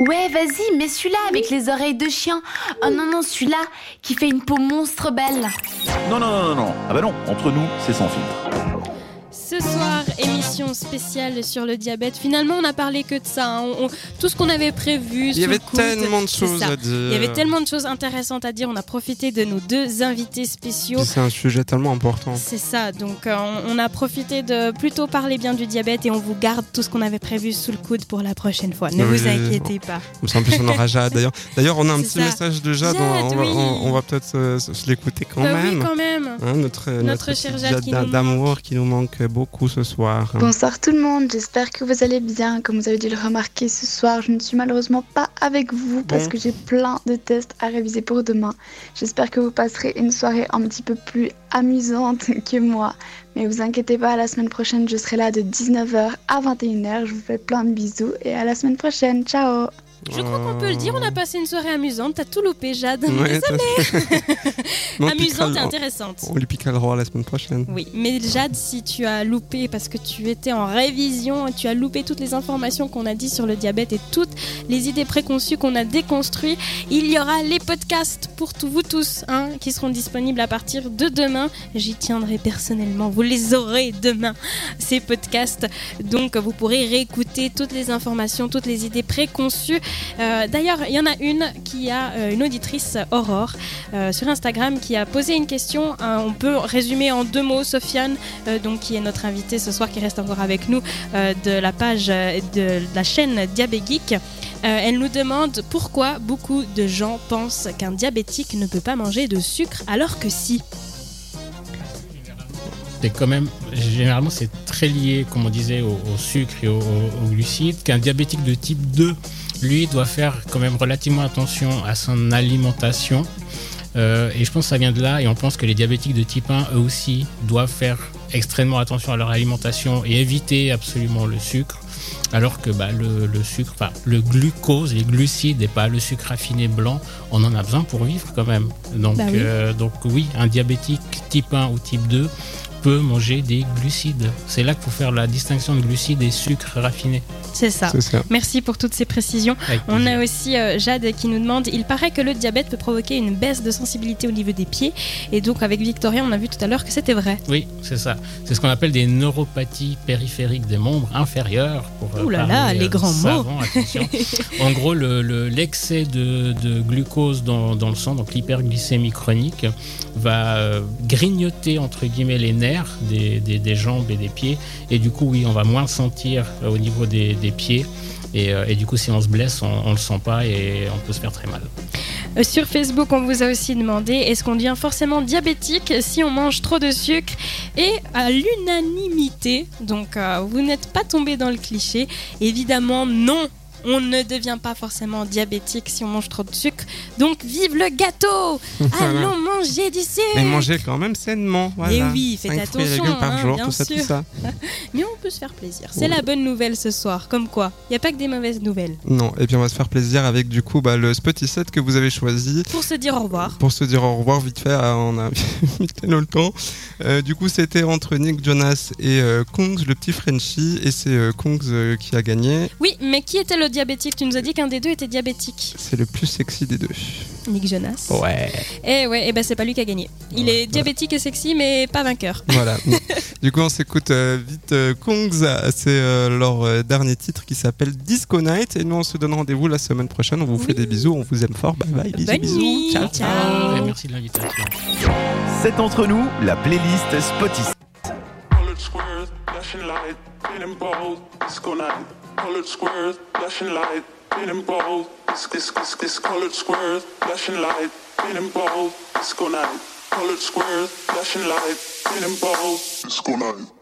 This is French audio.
Ouais, vas-y, mets celui-là avec les oreilles de chien. Oh non, non, celui-là qui fait une peau monstre belle. Non, non, non, non, non. Ah bah non, entre nous, c'est sans filtre. Ce soir, émission spéciale sur le diabète. Finalement, on n'a parlé que de ça. hein. On- on- tout ce qu'on avait prévu. Il y avait tellement de choses à dire. Il y avait tellement de choses intéressantes à dire. On a profité de nos deux invités spéciaux. C'est un sujet tellement important. C'est ça, donc euh, on, on a profité de plutôt parler bien du diabète et on vous garde tout ce qu'on avait prévu sous le coude pour la prochaine fois. Ne Oui, vous inquiétez pas. En plus, on aura Jade. D'ailleurs, d'ailleurs, on a un petit ça. message de Jade. Jade, on, va, oui. va peut-être se l'écouter quand Bah même. oui, quand même. Hein, notre, notre, chère petite Jade nous d'amour qui nous manque beaucoup ce soir. Bonsoir tout le monde, j'espère que vous allez bien. Comme vous avez dû le remarquer ce soir, je ne suis malheureusement pas avec vous parce Bon. que j'ai plein de tests à réviser pour demain. J'espère que vous passerez une soirée un petit peu plus amusante que moi. Mais vous inquiétez pas, la semaine prochaine, je serai là de 19h à 21h. Je vous fais plein de bisous et à la semaine prochaine. Ciao Je crois qu'on peut le dire, on a passé une soirée amusante. T'as tout loupé, Jade. Ouais, on Amusante et intéressante. On lui piquera le roi la semaine prochaine. Oui, mais Jade, si tu as loupé parce que tu étais en révision, tu as loupé toutes les informations qu'on a dit sur le diabète et toutes les idées préconçues qu'on a déconstruites, il y aura les podcasts pour tout- vous tous hein, qui seront disponibles à partir de demain. J'y tiendrai personnellement, vous les aurez demain, ces podcasts. Donc vous pourrez réécouter toutes les informations, toutes les idées préconçues. Euh, D'ailleurs, il y en a une qui a euh, une auditrice, Aurore, euh, sur Instagram, qui a posé une question. Euh, on peut résumer en deux mots. Sofiane, donc qui est notre invitée ce soir, qui reste encore avec nous de la page de la chaîne Diabégeek. Elle nous demande pourquoi beaucoup de gens pensent qu'un diabétique ne peut pas manger de sucre alors que si. c'est quand même, généralement, c'est très lié, comme on disait, au, sucre et au, au- au glucide, qu'un diabétique de type 2, lui, doit faire quand même relativement attention à son alimentation. Euh, et je pense que ça vient de là, et on pense que les diabétiques de type 1, eux aussi, doivent faire extrêmement attention à leur alimentation et éviter absolument le sucre. Alors que bah, le, le sucre, enfin, le glucose, les glucides et pas le sucre raffiné blanc, on en a besoin pour vivre quand même. Donc, Bah oui. euh, donc oui, un diabétique type 1 ou type 2 peut manger des glucides. C'est là qu'il faut faire la distinction de glucides et sucres raffinés. C'est ça. Merci pour toutes ces précisions. Avec On plaisir. a aussi euh, Jade qui nous demande il paraît que le diabète peut provoquer une baisse de sensibilité au niveau des pieds. Et donc, avec Victoria, on a vu tout à l'heure que c'était vrai. Oui, c'est ça. C'est ce qu'on appelle des neuropathies périphériques des membres inférieurs. Pour, euh, Ouh là là, les euh, grands mots. savants, attention. en gros, le- le- l'excès de, de glucose dans, dans le sang, donc l'hyperglycémie chronique, va grignoter entre guillemets les nerfs des, jambes et des pieds. Et du coup, oui, on va moins sentir euh, au niveau des, pieds. Et, euh, et du coup, si on se blesse, on, le sent pas et on peut se faire très mal. Euh, Sur Facebook, on vous a aussi demandé est-ce qu'on devient forcément diabétique si on mange trop de sucre? Et à l'unanimité, donc vous n'êtes pas tombé dans le cliché, évidemment non. On ne devient pas forcément diabétique si on mange trop de sucre. Donc vive le gâteau Voilà. Allons manger du sucre Et manger quand même sainement. Voilà. Eh oui, faites et attention, par hein, jour, bien tout ça, tout sûr. ça. Mais on peut se faire plaisir. C'est Oui. la bonne nouvelle ce soir. Comme quoi, il n'y a pas que des mauvaises nouvelles. Non, et puis on va se faire plaisir avec du coup bah, le petit set que vous avez choisi. Pour se dire au revoir. Pour se dire au revoir vite fait, ah, on a vite le temps. Euh, du coup, c'était entre Nick Jonas et euh, Kongs, le petit Frenchie, et c'est euh, Kongs euh, qui a gagné. Oui, mais qui était le diabétique Tu nous as dit qu'un des deux était diabétique. C'est le plus sexy des deux. Nick Jonas. Ouais. Eh ouais, et ben c'est pas lui qui a gagné. Il est diabétique et sexy, mais pas vainqueur. Voilà. du coup, on s'écoute euh, vite euh, Kongs. C'est euh, leur euh, dernier titre qui s'appelle Disco Night. Et nous, on se donne rendez-vous la semaine prochaine. On vous fait des bisous. On vous aime fort. Bye bye. Bisous, Bonne bisous. nuit. Ciao. Ciao. Et merci de l'invitation. C'est entre nous, la playlist Spotify. Getting balls, it's gonna colored squares, flashing light. Getting balls, it's this this this colored squares, flashing light. Getting balls, it's gonna colored squares, flashing light. Getting balls, it's gonna.